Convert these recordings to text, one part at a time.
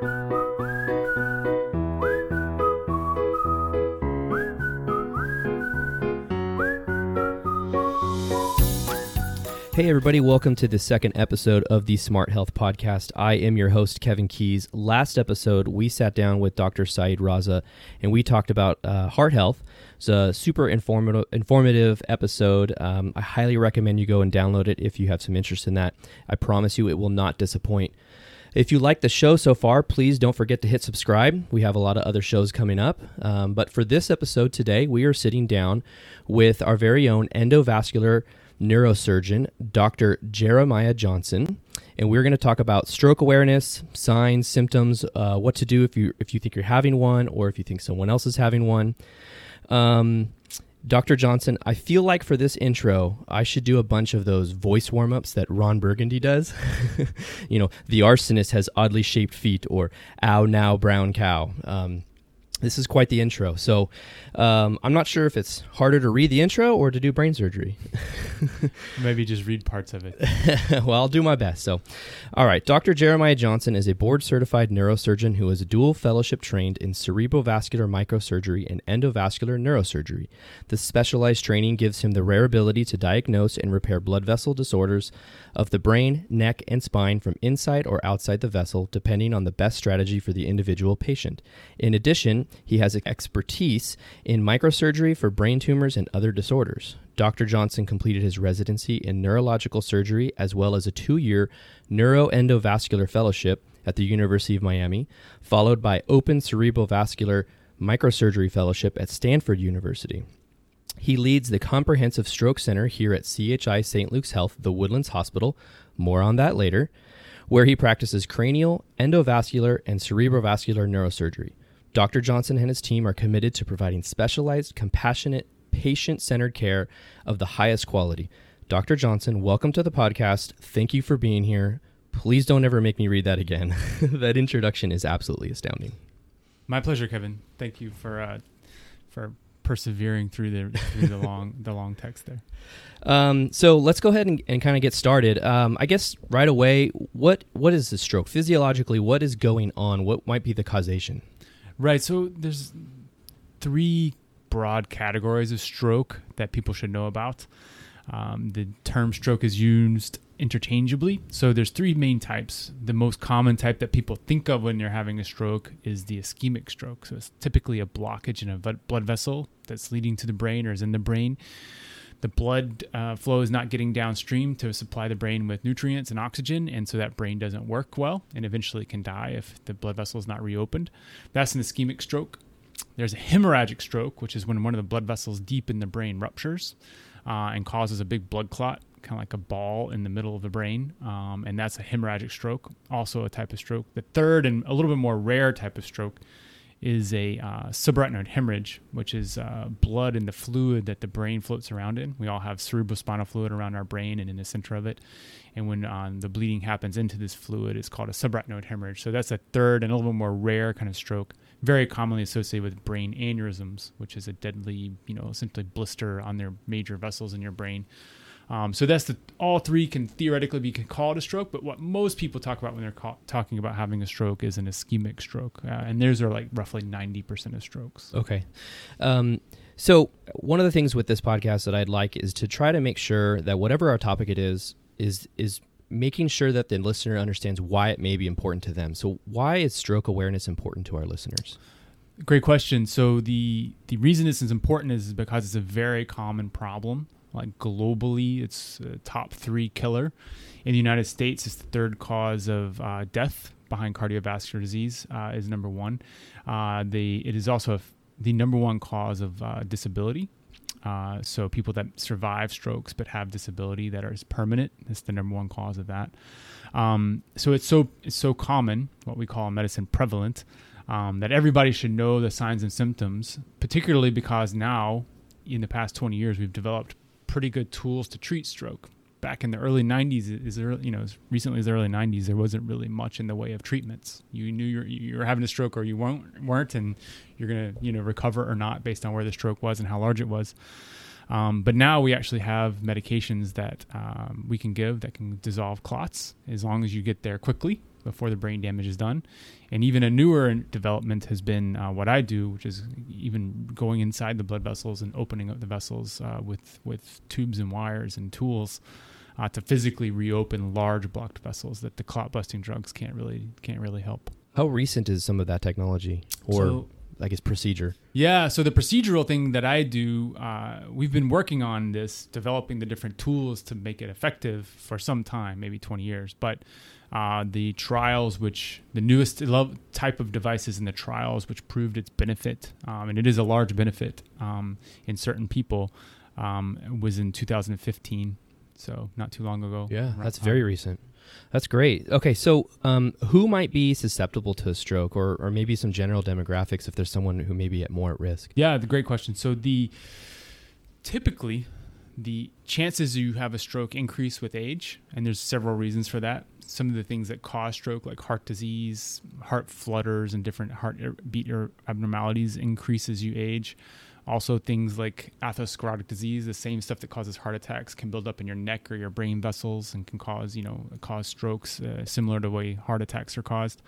Hey, everybody, welcome to the second episode of the Smart Health Podcast. I am your host, Kevin Keys. Last episode, we sat down with Dr. Saeed Raza and we talked about uh, heart health. It's a super informative, informative episode. Um, I highly recommend you go and download it if you have some interest in that. I promise you, it will not disappoint. If you like the show so far, please don't forget to hit subscribe. We have a lot of other shows coming up. Um, but for this episode today, we are sitting down with our very own endovascular neurosurgeon, Dr. Jeremiah Johnson, and we're going to talk about stroke awareness, signs, symptoms, uh, what to do if you if you think you're having one or if you think someone else is having one. Um, Dr. Johnson, I feel like for this intro, I should do a bunch of those voice warm ups that Ron Burgundy does. you know, the arsonist has oddly shaped feet, or ow now brown cow. Um, this is quite the intro. So um, I'm not sure if it's harder to read the intro or to do brain surgery. Maybe just read parts of it. well, I'll do my best. So, all right. Dr. Jeremiah Johnson is a board certified neurosurgeon who is dual fellowship trained in cerebrovascular microsurgery and endovascular neurosurgery. This specialized training gives him the rare ability to diagnose and repair blood vessel disorders of the brain, neck, and spine from inside or outside the vessel, depending on the best strategy for the individual patient. In addition, he has expertise in microsurgery for brain tumors and other disorders. Dr. Johnson completed his residency in neurological surgery as well as a two year neuroendovascular fellowship at the University of Miami, followed by open cerebrovascular microsurgery fellowship at Stanford University. He leads the Comprehensive Stroke Center here at CHI St. Luke's Health, the Woodlands Hospital. More on that later, where he practices cranial, endovascular, and cerebrovascular neurosurgery. Dr. Johnson and his team are committed to providing specialized, compassionate, patient centered care of the highest quality. Dr. Johnson, welcome to the podcast. Thank you for being here. Please don't ever make me read that again. that introduction is absolutely astounding. My pleasure, Kevin. Thank you for uh, for persevering through the through the long the long text there. Um, so let's go ahead and, and kind of get started. Um, I guess right away, what what is the stroke physiologically? What is going on? What might be the causation? Right. So there's three broad categories of stroke that people should know about. Um, the term stroke is used interchangeably. So there's three main types. The most common type that people think of when they're having a stroke is the ischemic stroke. So it's typically a blockage in a blood vessel that's leading to the brain or is in the brain. The blood uh, flow is not getting downstream to supply the brain with nutrients and oxygen, and so that brain doesn't work well and eventually can die if the blood vessel is not reopened. That's an ischemic stroke. There's a hemorrhagic stroke, which is when one of the blood vessels deep in the brain ruptures uh, and causes a big blood clot, kind of like a ball in the middle of the brain. Um, and that's a hemorrhagic stroke, also a type of stroke. The third and a little bit more rare type of stroke is a uh, subarachnoid hemorrhage, which is uh, blood in the fluid that the brain floats around in. We all have cerebrospinal fluid around our brain and in the center of it. And when um, the bleeding happens into this fluid, it's called a subarachnoid hemorrhage. So that's a third and a little more rare kind of stroke, very commonly associated with brain aneurysms, which is a deadly, you know, essentially blister on their major vessels in your brain. Um, so that's the all three can theoretically be called a stroke, but what most people talk about when they're talking about having a stroke is an ischemic stroke, uh, and theirs are like roughly ninety percent of strokes. Okay, um, so one of the things with this podcast that I'd like is to try to make sure that whatever our topic it is is is making sure that the listener understands why it may be important to them. So why is stroke awareness important to our listeners? Great question. So the the reason this is important is because it's a very common problem like globally, it's top three killer. In the United States, it's the third cause of uh, death behind cardiovascular disease. Uh, is number one. Uh, the it is also the number one cause of uh, disability. Uh, so people that survive strokes but have disability that is permanent, that's the number one cause of that. Um, so it's so it's so common, what we call in medicine prevalent, um, that everybody should know the signs and symptoms. Particularly because now, in the past 20 years, we've developed pretty good tools to treat stroke. Back in the early 90s, is early, you know, as recently as the early 90s, there wasn't really much in the way of treatments. You knew you're, you're having a stroke or you weren't, weren't, and you're gonna, you know, recover or not based on where the stroke was and how large it was. Um, but now we actually have medications that um, we can give that can dissolve clots as long as you get there quickly before the brain damage is done. And even a newer development has been uh, what I do, which is even going inside the blood vessels and opening up the vessels uh, with with tubes and wires and tools uh, to physically reopen large blocked vessels that the clot busting drugs can't really can't really help. How recent is some of that technology, or So- I guess procedure? Yeah, so the procedural thing that I do, uh, we've been working on this, developing the different tools to make it effective for some time, maybe 20 years. But uh, the trials, which the newest type of devices in the trials, which proved its benefit, um, and it is a large benefit um, in certain people, um, was in 2015. So not too long ago. Yeah, that's very recent. That's great. Okay, so um, who might be susceptible to a stroke, or or maybe some general demographics if there's someone who may be at more at risk? Yeah, the great question. So the typically the chances you have a stroke increase with age, and there's several reasons for that. Some of the things that cause stroke, like heart disease, heart flutters, and different heart beat abnormalities, increase as you age. Also, things like atherosclerotic disease, the same stuff that causes heart attacks, can build up in your neck or your brain vessels and can cause, you know, cause strokes, uh, similar to the way heart attacks are caused.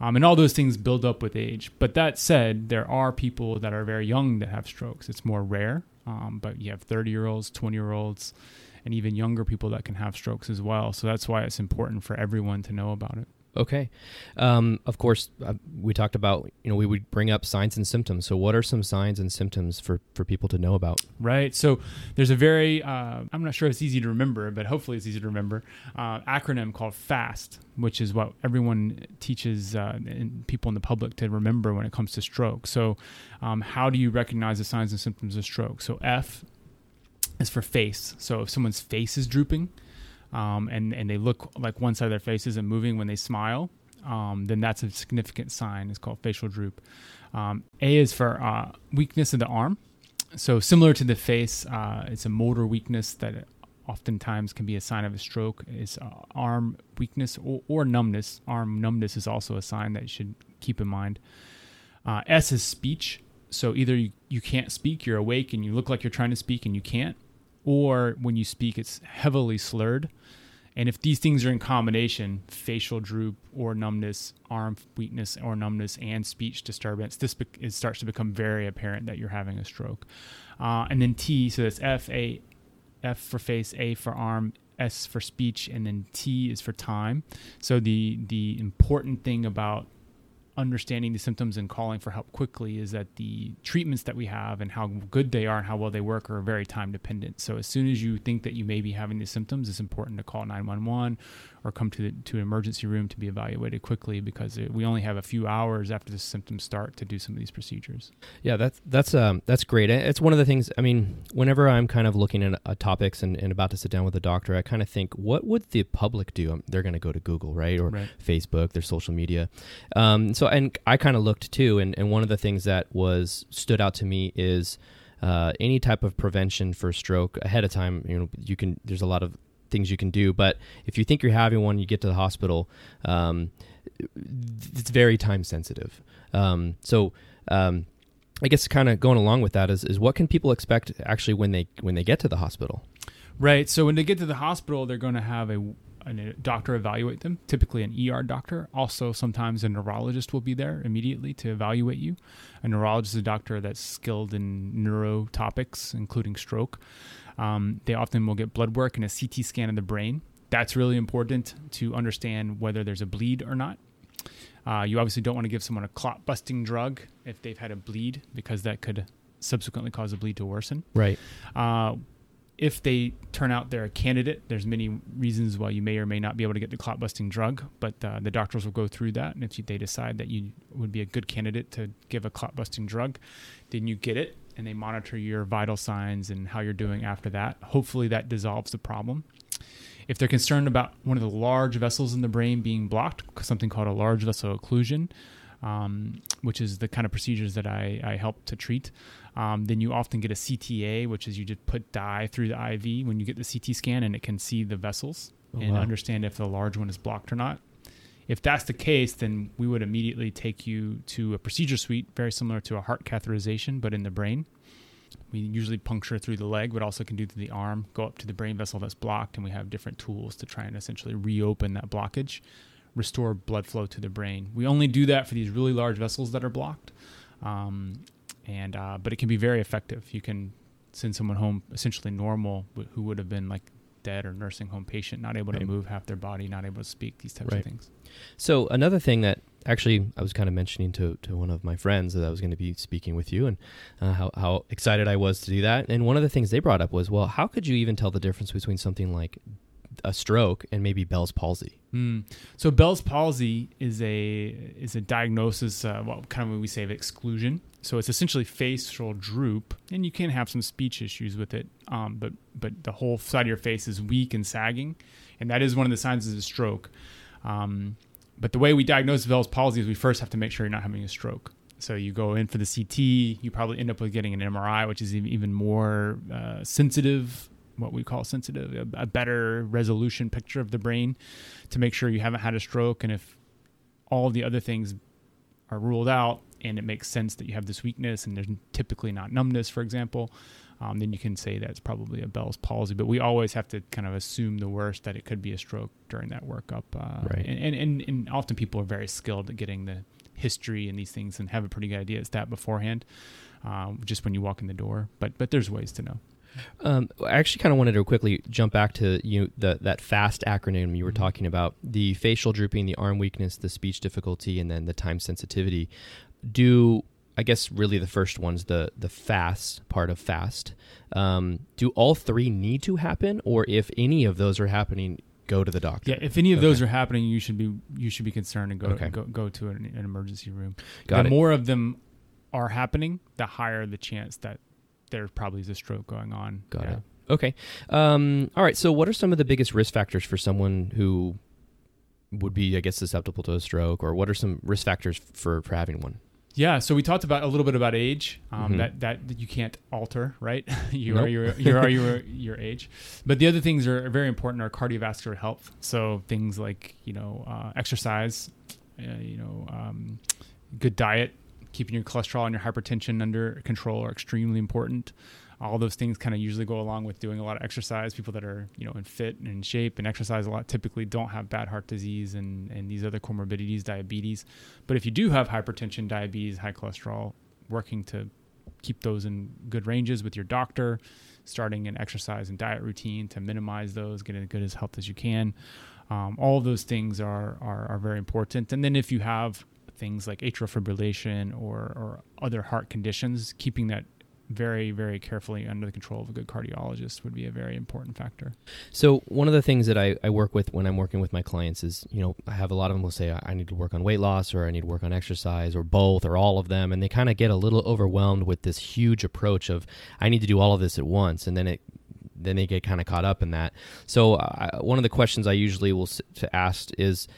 Um, and all those things build up with age. But that said, there are people that are very young that have strokes. It's more rare, um, but you have 30 year olds, 20 year olds, and even younger people that can have strokes as well. So that's why it's important for everyone to know about it. Okay. Um, of course, uh, we talked about you know we would bring up signs and symptoms. So, what are some signs and symptoms for for people to know about? Right. So there's a very, uh, I'm not sure it's easy to remember, but hopefully it's easy to remember, uh, acronym called FAST, which is what everyone teaches uh, in, people in the public to remember when it comes to stroke. So, um, how do you recognize the signs and symptoms of stroke? So, F is for face. So, if someone's face is drooping, um, and and they look like one side of their face isn't moving when they smile, um, then that's a significant sign. It's called facial droop. Um, a is for uh, weakness of the arm. So similar to the face, uh, it's a motor weakness that oftentimes can be a sign of a stroke. Is uh, arm weakness or, or numbness. Arm numbness is also a sign that you should keep in mind. Uh, S is speech. So either you, you can't speak, you're awake and you look like you're trying to speak and you can't, or when you speak, it's heavily slurred. And if these things are in combination, facial droop or numbness, arm weakness or numbness, and speech disturbance, this be- it starts to become very apparent that you're having a stroke. Uh, and then T, so that's F, A, F for face, A for arm, S for speech, and then T is for time. So the the important thing about understanding the symptoms and calling for help quickly is that the treatments that we have and how good they are and how well they work are very time dependent. So as soon as you think that you may be having these symptoms, it's important to call 911 or come to the to an emergency room to be evaluated quickly because it, we only have a few hours after the symptoms start to do some of these procedures. Yeah, that's that's um that's great. It's one of the things. I mean, whenever I'm kind of looking at uh, topics and, and about to sit down with a doctor, I kind of think, what would the public do? Um, they're going to go to Google, right, or Right. Facebook, their social media. Um, so, and I kind of looked too, and, and one of the things that was stood out to me is uh, any type of prevention for stroke ahead of time. You know, you can. There's a lot of things you can do, but if you think you're having one, you get to the hospital. Um, it's very time sensitive. Um, so. Um, I guess kind of going along with that is, is what can people expect actually when they when they get to the hospital? Right. So when they get to the hospital, they're going to have a, a doctor evaluate them, typically an ER doctor. Also, sometimes a neurologist will be there immediately to evaluate you. A neurologist is a doctor that's skilled in neuro topics, including stroke. Um, they often will get blood work and a CT scan of the brain. That's really important to understand whether there's a bleed or not. Uh, you obviously don't want to give someone a clot busting drug if they've had a bleed because that could subsequently cause a bleed to worsen. Right. Uh, if they turn out they're a candidate, there's many reasons why you may or may not be able to get the clot busting drug, but uh, the doctors will go through that. And if you, they decide that you would be a good candidate to give a clot busting drug, then you get it and they monitor your vital signs and how you're doing after that. Hopefully, that dissolves the problem. If they're concerned about one of the large vessels in the brain being blocked, something called a large vessel occlusion, um, which is the kind of procedures that I, I help to treat, um, then you often get a CTA, which is you just put dye through the IV when you get the CT scan and it can see the vessels Oh, and wow. understand if the large one is blocked or not. If that's the case, then we would immediately take you to a procedure suite, very similar to a heart catheterization, but in the brain. We usually puncture through the leg, but also can do through the arm, go up to the brain vessel that's blocked, and we have different tools to try and essentially reopen that blockage, restore blood flow to the brain. We only do that for these really large vessels that are blocked, um, and uh, but it can be very effective. You can send someone home essentially normal who would have been like dead or nursing home patient, not able to move half their body, not able to speak, these types Right. of things. So another thing that actually I was kind of mentioning to, to one of my friends that I was going to be speaking with you and uh, how, how excited I was to do that. And one of the things they brought up was, well, how could you even tell the difference between something like a stroke and maybe Bell's palsy? Hmm. So Bell's palsy is a is a diagnosis, uh, well, kind of we say of exclusion. So it's essentially facial droop, and you can have some speech issues with it. Um, but but the whole side of your face is weak and sagging, and that is one of the signs of a stroke. Um, but the way we diagnose Bell's palsy is we first have to make sure you're not having a stroke. So you go in for the CT, you probably end up with getting an MRI, which is even more uh, sensitive, what we call sensitive, a, a better resolution picture of the brain to make sure you haven't had a stroke. And if all the other things are ruled out and it makes sense that you have this weakness and there's typically not numbness, for example, um, then you can say that's probably a Bell's palsy. But we always have to kind of assume the worst that it could be a stroke during that workup. Uh, Right. And, and, and, and often people are very skilled at getting the history and these things and have a pretty good idea it's that beforehand, um, just when you walk in the door. But but there's ways to know. Um, I actually kind of wanted to quickly jump back to you the that FAST acronym you were Mhm. talking about the facial drooping, the arm weakness, the speech difficulty, and then the time sensitivity. Do I guess really the first one's the the fast part of fast. Um, do all three need to happen, or if any of those are happening, go to the doctor? Yeah, if any of those are happening, you should be you should be concerned and go Okay. go, go to an, an emergency room. Got the it. more of them are happening, the higher the chance that there probably is a stroke going on. Got Yeah. it. Okay. Um, all right. So, what are some of the biggest risk factors for someone who would be, I guess, susceptible to a stroke, or what are some risk factors for for having one? Yeah, so we talked about a little bit about age. Um, Mhm. that, that that you can't alter, right? you Nope. are your you are your your age. But the other things are very important are cardiovascular health. So things like you know uh, exercise, uh, you know, um, good diet, keeping your cholesterol and your hypertension under control are extremely important. All those things kind of usually go along with doing a lot of exercise. People that are you know in fit and in shape and exercise a lot typically don't have bad heart disease and and these other comorbidities, diabetes. But if you do have hypertension, diabetes, high cholesterol, working to keep those in good ranges with your doctor, starting an exercise and diet routine to minimize those, get as good as health as you can. Um, all those things are, are are very important. And then if you have things like atrial fibrillation or or other heart conditions, keeping that very very carefully under the control of a good cardiologist would be a very important factor. So, one of the things that I, I work with when I'm working with my clients is, you know, I have a lot of them will say, I I need to work on weight loss, or I need to work on exercise, or both, or all of them. And they kind of get a little overwhelmed with this huge approach of, I need to do all of this at once. And then it, then they get kind of caught up in that. So, uh, one of the questions I usually will s- to ask is,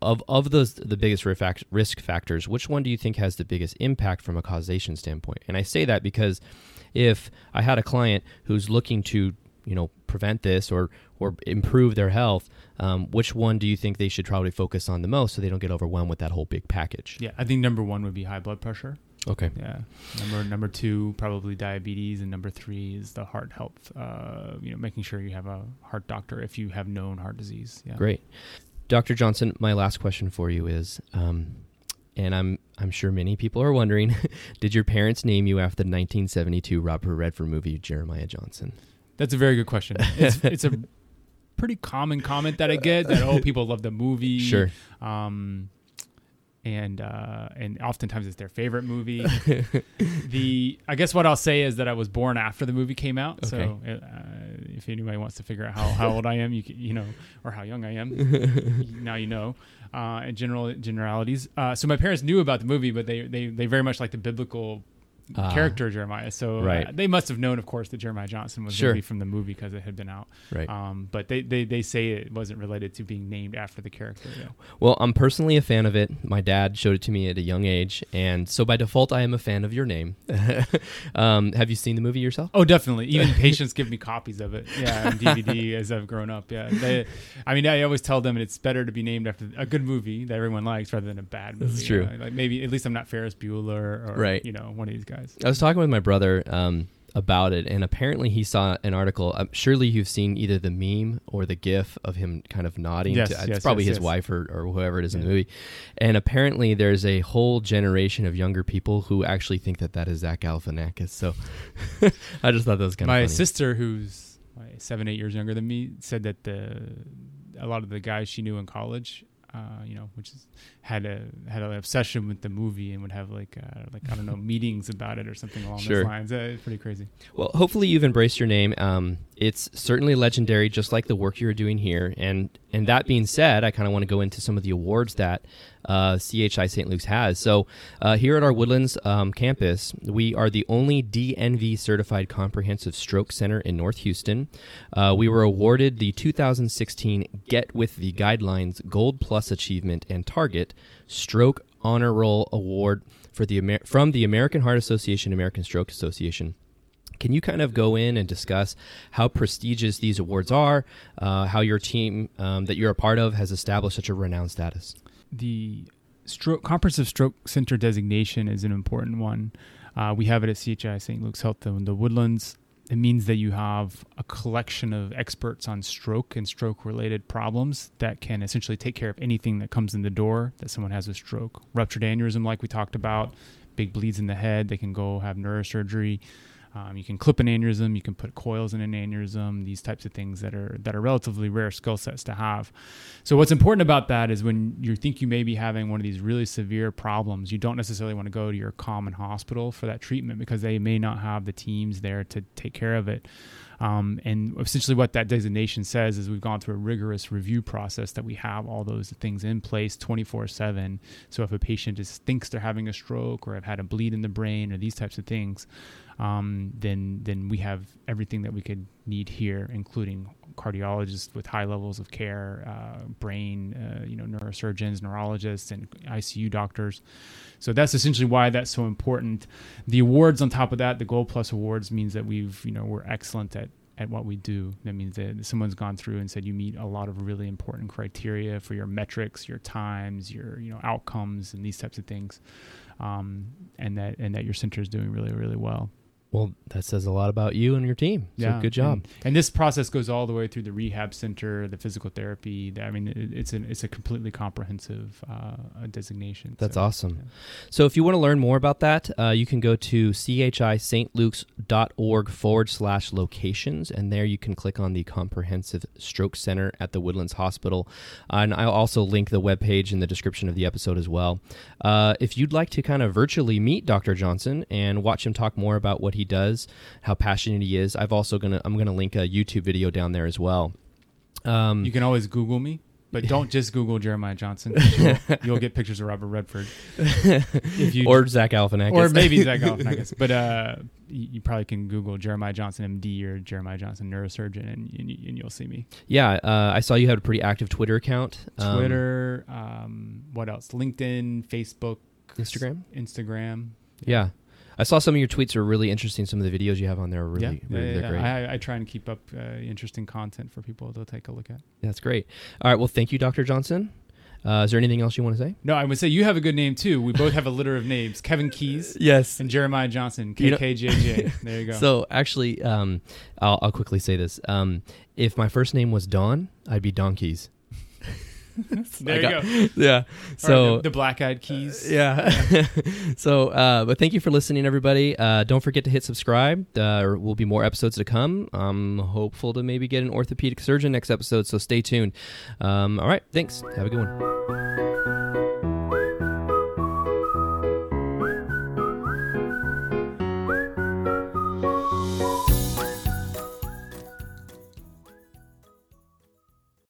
of of those the biggest risk risk factors, which one do you think has the biggest impact from a causation standpoint? And I say that because if I had a client who's looking to you know prevent this or or improve their health, um, which one do you think they should probably focus on the most so they don't get overwhelmed with that whole big package? Yeah, I think number one would be high blood pressure. Okay. Yeah. Number number two probably diabetes, and number three is the heart health. Uh, you know, making sure you have a heart doctor if you have known heart disease. Yeah. Great, Dr. Johnson. My last question for you is, um, and I'm I'm sure many people are wondering, did your parents name you after the 1972 Robert Redford movie Jeremiah Johnson? That's a very good question. It's, it's a pretty common comment that I get that oh people love the movie. Sure. Um, and uh, and oftentimes it's their favorite movie. the I guess what I'll say is that I was born after the movie came out. So uh, if anybody wants to figure out how, how old I am, you can, you know, or how young I am, now you know. Uh, in general generalities. Uh, so my parents knew about the movie, but they they they very much like the biblical Ah. character Jeremiah. So uh, Right. they must have known, of course, that Jeremiah Johnson was Sure. be from the movie because it had been out. Right. Um, but they, they they say it wasn't related to being named after the character. Well, I'm personally a fan of it. My dad showed it to me at a young age, and so by default, I am a fan of your name. um, have you seen the movie yourself? Oh, definitely. Even patients give me copies of it. Yeah, on DVD as I've grown up. Yeah, they, I mean, I always tell them it's better to be named after a good movie that everyone likes rather than a bad movie. This is true. you know? Like maybe at least I'm not Ferris Bueller or Right. you know one of these guys. I was talking with my brother um, about it, and apparently he saw an article. Um, surely you've seen either the meme or the GIF of him kind of nodding. Yes, to, it's probably yes, his yes. wife or, or whoever it is in the movie. And apparently there's a whole generation of younger people who actually think that that is Zach Galifianakis. So I just thought that was kind my of funny. sister, who's seven, eight years younger than me, said that the a lot of the guys she knew in college, uh, you know, which is had a had an obsession with the movie and would have like uh, like I don't know meetings about it or something along Sure. those lines. Uh, it's pretty crazy. Well, hopefully you've embraced your name. Um, it's certainly legendary, just like the work you're doing here. And and that being said, I kind of want to go into some of the awards that uh, CHI St. Luke's has. So uh, here at our Woodlands um, campus, we are the only DNV certified comprehensive stroke center in North Houston. Uh, we were awarded the 2016 Get with the Guidelines Gold Plus Achievement and Target Stroke Honor Roll Award for the Amer- from the American Heart Association, American Stroke Association. Can you kind of go in and discuss how prestigious these awards are, uh, how your team um, that you're a part of has established such a renowned status? the stroke comprehensive stroke center designation is an important one. Uh, we have it at CHI St. Luke's Health in the Woodlands. It means that you have a collection of experts on stroke and stroke related problems that can essentially take care of anything that comes in the door that someone has a stroke. Ruptured aneurysm, like we talked about, big bleeds in the head, they can go have neurosurgery. Um, you can clip an aneurysm, you can put coils in an aneurysm, these types of things that are that are relatively rare skill sets to have. So what's important about that is when you think you may be having one of these really severe problems, you don't necessarily want to go to your common hospital for that treatment because they may not have the teams there to take care of it. Um, and essentially, what that designation says is we've gone through a rigorous review process that we have all those things in place 24 7. So, if a patient is, thinks they're having a stroke or have had a bleed in the brain or these types of things, um, then then we have everything that we could need here, including cardiologists with high levels of care, uh, brain, uh, you know, neurosurgeons, neurologists, and ICU doctors. So that's essentially why that's so important. The awards on top of that, the Gold Plus awards, means that we've you know we're excellent at at what we do. That means that someone's gone through and said you meet a lot of really important criteria for your metrics, your times, your you know outcomes, and these types of things, um, and that and that your center is doing really really well. Well, that says a lot about you and your team. So good job. And, and this process goes all the way through the rehab center, the physical therapy. the- I mean, it, it's an it's a completely comprehensive uh, designation. That's So, awesome. yeah. So if you want to learn more about that, uh, you can go to chistluke's.org forward slash locations, and there you can click on the Comprehensive Stroke Center at the Woodlands Hospital. and I'll also link the webpage in the description of the episode as well. Uh, if you'd like to kind of virtually meet Dr. Johnson and watch him talk more about what he does, how passionate he is, I've also gonna I'm gonna link a YouTube video down there as well. Um, You can always Google me, but don't just Google Jeremiah Johnson. You'll, you'll get pictures of Robert Redford. If you or Zach Galifianakis. or maybe Zach Galifianakis. But uh, you, you probably can Google Jeremiah Johnson MD or Jeremiah Johnson neurosurgeon, and, and, and you'll see me. Yeah, uh, I saw you had a pretty active Twitter account. Um, Twitter, um, what else? LinkedIn, Facebook, Instagram. Instagram. Yeah. I saw some of your tweets are really interesting. Some of the videos you have on there are really, yeah, really yeah, they're great. I, I try and keep up uh, interesting content for people to take a look at. That's great. All right. Well, thank you, Dr. Johnson. Uh, is there anything else you want to say? No, I would say you have a good name too. We both have a litter of names: Kevin Keys Yes. and Jeremiah Johnson, You know- KKJJ. there you go. So actually, um, I'll, I'll quickly say this. Um, if my first name was Don, I'd be Donkeys. there you got- go. Yeah. So the, the black-eyed keys. yeah. so, uh, but thank you for listening, everybody. Uh, don't forget to hit subscribe. Uh, there will be more episodes to come. I'm hopeful to maybe get an orthopedic surgeon next episode, so stay tuned. Um, all right. Thanks. Have a good one.